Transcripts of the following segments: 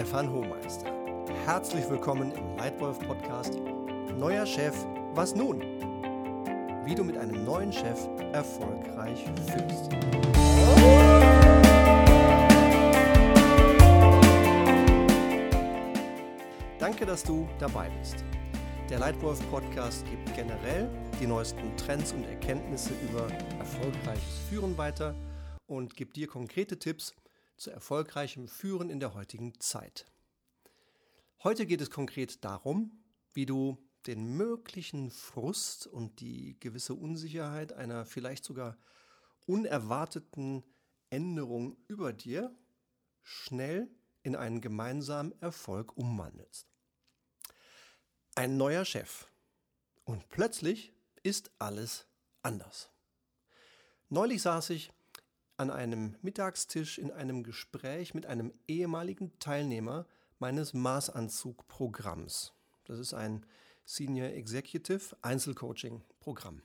Stefan Hohmeister. Herzlich willkommen im Leitwolf Podcast Neuer Chef, was nun? Wie du mit einem neuen Chef erfolgreich führst. Danke, dass du dabei bist. Der Leitwolf Podcast gibt generell die neuesten Trends und Erkenntnisse über erfolgreiches Führen weiter und gibt dir konkrete Tipps zu erfolgreichem Führen in der heutigen Zeit. Heute geht es konkret darum, wie du den möglichen Frust und die gewisse Unsicherheit einer vielleicht sogar unerwarteten Änderung über dir schnell in einen gemeinsamen Erfolg umwandelst. Ein neuer Chef. Und plötzlich ist alles anders. Neulich saß ich an einem Mittagstisch in einem Gespräch mit einem ehemaligen Teilnehmer meines Maßanzug-Programms. Das ist ein Senior Executive Einzelcoaching-Programm.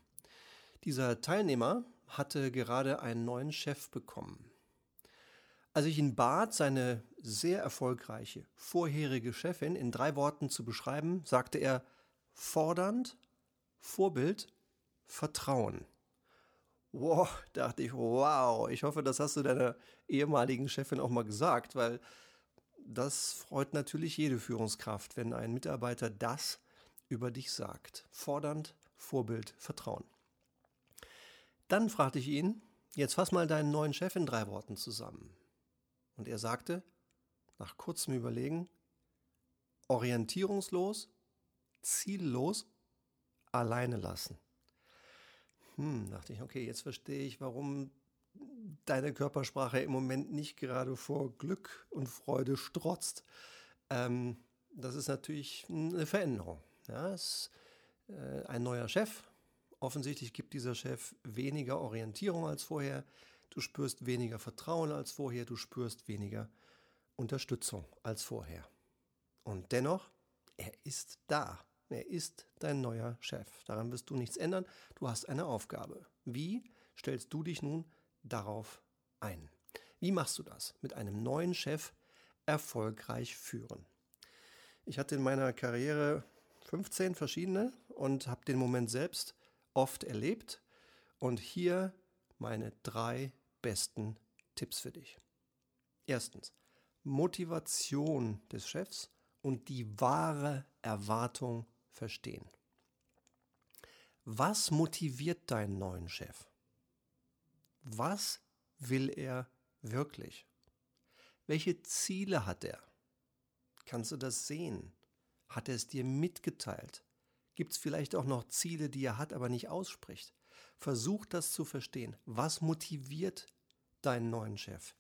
Dieser Teilnehmer hatte gerade einen neuen Chef bekommen. Als ich ihn bat, seine sehr erfolgreiche vorherige Chefin in drei Worten zu beschreiben, sagte er fordernd, Vorbild, Vertrauen. Wow, dachte ich, wow, ich hoffe, das hast du deiner ehemaligen Chefin auch mal gesagt, weil das freut natürlich jede Führungskraft, wenn ein Mitarbeiter das über dich sagt. Fordernd, Vorbild, Vertrauen. Dann fragte ich ihn, jetzt fass mal deinen neuen Chef in drei Worten zusammen. Und er sagte, nach kurzem Überlegen, orientierungslos, ziellos, alleine lassen. Hm, dachte ich, okay, jetzt verstehe ich, warum deine Körpersprache im Moment nicht gerade vor Glück und Freude strotzt. Ähm, das ist natürlich eine Veränderung. Ja, es ist äh, ein neuer Chef. Offensichtlich gibt dieser Chef weniger Orientierung als vorher. Du spürst weniger Vertrauen als vorher. Du spürst weniger Unterstützung als vorher. Und dennoch, er ist da. Er ist dein neuer Chef. Daran wirst du nichts ändern. Du hast eine Aufgabe. Wie stellst du dich nun darauf ein? Wie machst du das? Mit einem neuen Chef erfolgreich führen. Ich hatte in meiner Karriere 15 verschiedene und habe den Moment selbst oft erlebt. Und hier meine drei besten Tipps für dich. Erstens, Motivation des Chefs und die wahre Erwartung verstehen. Was motiviert deinen neuen Chef? Was will er wirklich? Welche Ziele hat er? Kannst du das sehen? Hat er es dir mitgeteilt? Gibt es vielleicht auch noch Ziele, die er hat, aber nicht ausspricht? Versuch das zu verstehen. Was motiviert deinen neuen Chef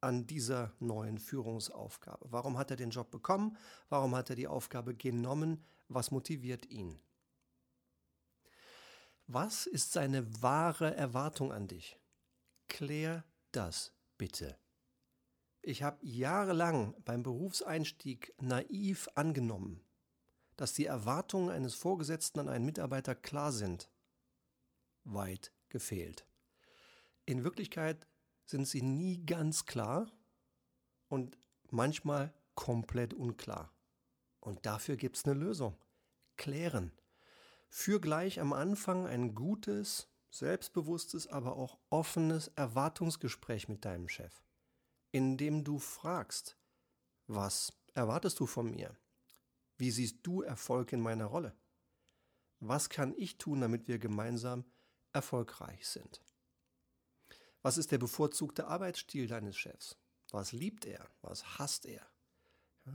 an dieser neuen Führungsaufgabe? Warum hat er den Job bekommen? Warum hat er die Aufgabe genommen? Was motiviert ihn? Was ist seine wahre Erwartung an dich? Klär das bitte. Ich habe jahrelang beim Berufseinstieg naiv angenommen, dass die Erwartungen eines Vorgesetzten an einen Mitarbeiter klar sind. Weit gefehlt. In Wirklichkeit sind sie nie ganz klar und manchmal komplett unklar. Und dafür gibt es eine Lösung. Klären. Für gleich am Anfang ein gutes, selbstbewusstes, aber auch offenes Erwartungsgespräch mit deinem Chef, in dem du fragst, was erwartest du von mir? Wie siehst du Erfolg in meiner Rolle? Was kann ich tun, damit wir gemeinsam erfolgreich sind? Was ist der bevorzugte Arbeitsstil deines Chefs? Was liebt er? Was hasst er?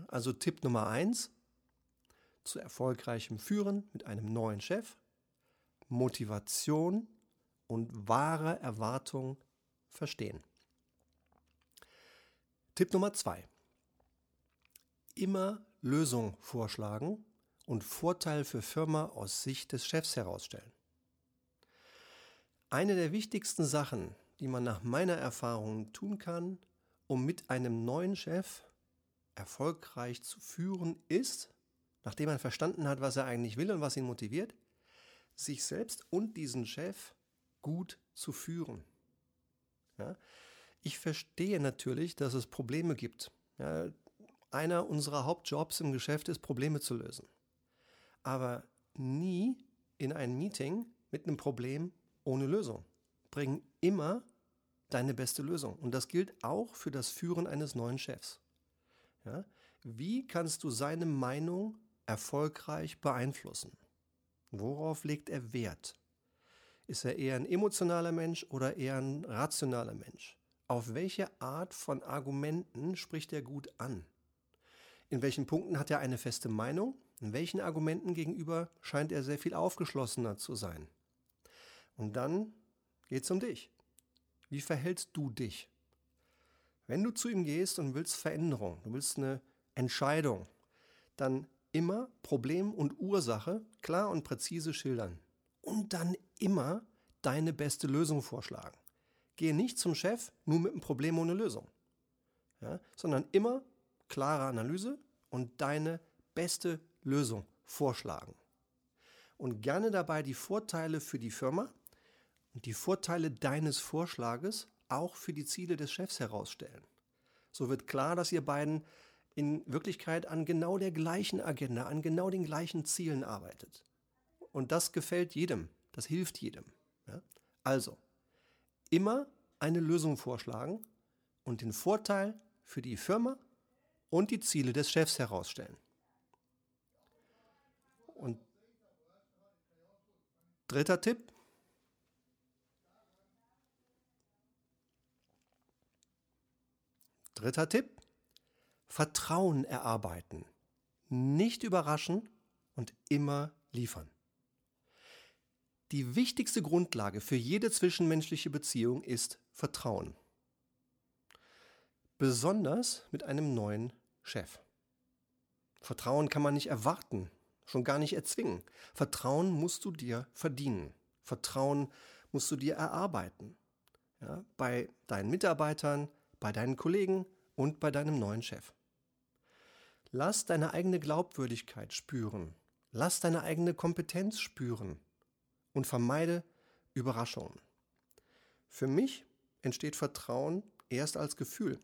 Also Tipp Nummer eins, zu erfolgreichem Führen mit einem neuen Chef, Motivation und wahre Erwartung verstehen. Tipp Nummer zwei. Immer Lösung vorschlagen und Vorteil für Firma aus Sicht des Chefs herausstellen. Eine der wichtigsten Sachen, die man nach meiner Erfahrung tun kann, um mit einem neuen Chef erfolgreich zu führen, ist, nachdem man verstanden hat, was er eigentlich will und was ihn motiviert, sich selbst und diesen Chef gut zu führen. Ja? Ich verstehe natürlich, dass es Probleme gibt. Ja? Einer unserer Hauptjobs im Geschäft ist, Probleme zu lösen. Aber nie in ein Meeting mit einem Problem ohne Lösung. Bring immer deine beste Lösung. Und das gilt auch für das Führen eines neuen Chefs. Ja? Wie kannst du seine Meinung erfolgreich beeinflussen? Worauf legt er Wert? Ist er eher ein emotionaler Mensch oder eher ein rationaler Mensch? Auf welche Art von Argumenten spricht er gut an? In welchen Punkten hat er eine feste Meinung? In welchen Argumenten gegenüber scheint er sehr viel aufgeschlossener zu sein? Und dann geht es um dich. Wie verhältst du dich? Wenn du zu ihm gehst und willst Veränderung, du willst eine Entscheidung, dann immer Problem und Ursache klar und präzise schildern. Und dann immer deine beste Lösung vorschlagen. Gehe nicht zum Chef nur mit einem Problem ohne Lösung, ja, sondern immer klare Analyse und deine beste Lösung vorschlagen. Und gerne dabei die Vorteile für die Firma und die Vorteile deines Vorschlages auch für die Ziele des Chefs herausstellen. So wird klar, dass ihr beiden in Wirklichkeit an genau der gleichen Agenda, an genau den gleichen Zielen arbeitet. Und das gefällt jedem, das hilft jedem. Ja? Also, immer eine Lösung vorschlagen und den Vorteil für die Firma und die Ziele des Chefs herausstellen. Und dritter Tipp, Dritter Tipp, Vertrauen erarbeiten, nicht überraschen und immer liefern. Die wichtigste Grundlage für jede zwischenmenschliche Beziehung ist Vertrauen. Besonders mit einem neuen Chef. Vertrauen kann man nicht erwarten, schon gar nicht erzwingen. Vertrauen musst du dir verdienen. Vertrauen musst du dir erarbeiten. Ja, bei deinen Mitarbeitern, bei deinen Kollegen und bei deinem neuen Chef. Lass deine eigene Glaubwürdigkeit spüren. Lass deine eigene Kompetenz spüren und vermeide Überraschungen. Für mich entsteht Vertrauen erst als Gefühl.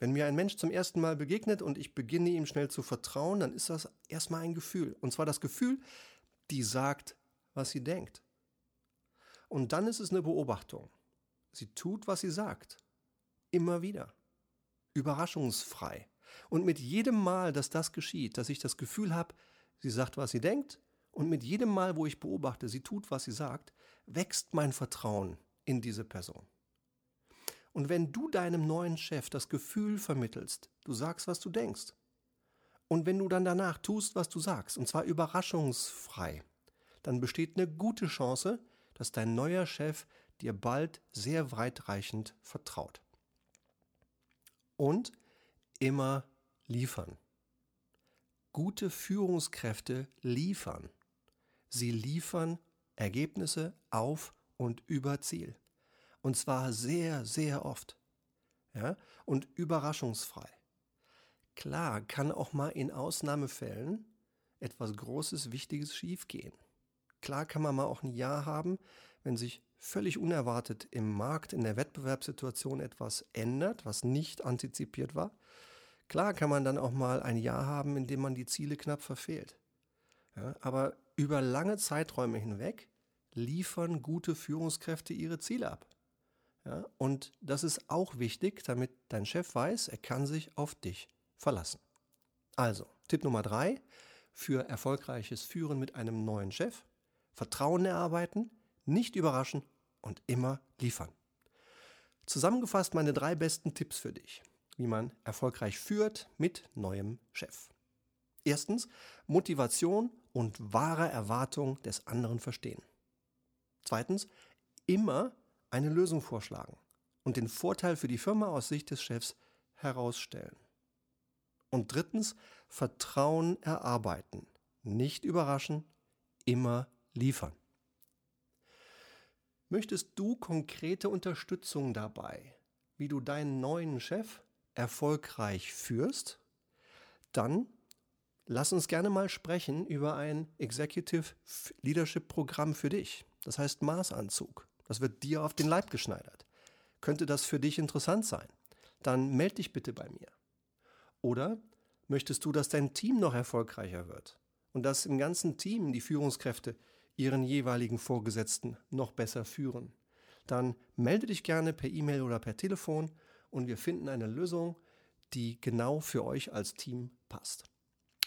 Wenn mir ein Mensch zum ersten Mal begegnet und ich beginne ihm schnell zu vertrauen, dann ist das erstmal ein Gefühl. Und zwar das Gefühl, die sagt, was sie denkt. Und dann ist es eine Beobachtung. Sie tut, was sie sagt. Immer wieder. Überraschungsfrei. Und mit jedem Mal, dass das geschieht, dass ich das Gefühl habe, sie sagt, was sie denkt, und mit jedem Mal, wo ich beobachte, sie tut, was sie sagt, wächst mein Vertrauen in diese Person. Und wenn du deinem neuen Chef das Gefühl vermittelst, du sagst, was du denkst, und wenn du dann danach tust, was du sagst, und zwar überraschungsfrei, dann besteht eine gute Chance, dass dein neuer Chef dir bald sehr weitreichend vertraut. Und immer liefern. Gute Führungskräfte liefern. Sie liefern Ergebnisse auf und über Ziel. Und zwar sehr, sehr oft. Ja? Und überraschungsfrei. Klar kann auch mal in Ausnahmefällen etwas Großes, Wichtiges schiefgehen. Klar kann man mal auch ein Jahr haben, wenn sich völlig unerwartet im Markt, in der Wettbewerbssituation etwas ändert, was nicht antizipiert war. Klar kann man dann auch mal ein Jahr haben, in dem man die Ziele knapp verfehlt. Ja, aber über lange Zeiträume hinweg liefern gute Führungskräfte ihre Ziele ab. Ja, und das ist auch wichtig, damit dein Chef weiß, er kann sich auf dich verlassen. Also, Tipp Nummer drei für erfolgreiches Führen mit einem neuen Chef. Vertrauen erarbeiten, nicht überraschen und immer liefern. Zusammengefasst meine drei besten Tipps für dich, wie man erfolgreich führt mit neuem Chef. Erstens, Motivation und wahre Erwartung des anderen verstehen. Zweitens, immer eine Lösung vorschlagen und den Vorteil für die Firma aus Sicht des Chefs herausstellen. Und drittens, Vertrauen erarbeiten, nicht überraschen, immer liefern. Möchtest du konkrete Unterstützung dabei, wie du deinen neuen Chef erfolgreich führst? Dann lass uns gerne mal sprechen über ein Executive Leadership Programm für dich. Das heißt Maßanzug. Das wird dir auf den Leib geschneidert. Könnte das für dich interessant sein? Dann melde dich bitte bei mir. Oder möchtest du, dass dein Team noch erfolgreicher wird und dass im ganzen Team die Führungskräfte ihren jeweiligen Vorgesetzten noch besser führen? Dann melde dich gerne per E-Mail oder per Telefon und wir finden eine Lösung, die genau für euch als Team passt.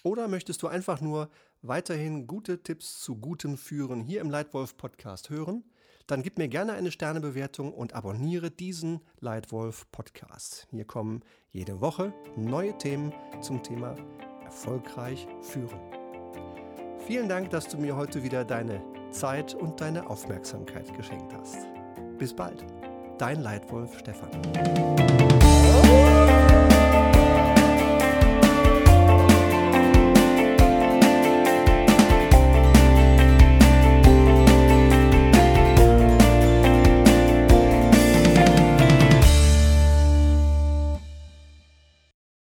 Oder möchtest du einfach nur weiterhin gute Tipps zu gutem Führen hier im Leitwolf Podcast hören? Dann gib mir gerne eine Sternebewertung und abonniere diesen Leitwolf Podcast. Hier kommen jede Woche neue Themen zum Thema erfolgreich führen. Vielen Dank, dass du mir heute wieder deine Zeit und deine Aufmerksamkeit geschenkt hast. Bis bald, Dein Leitwolf Stefan.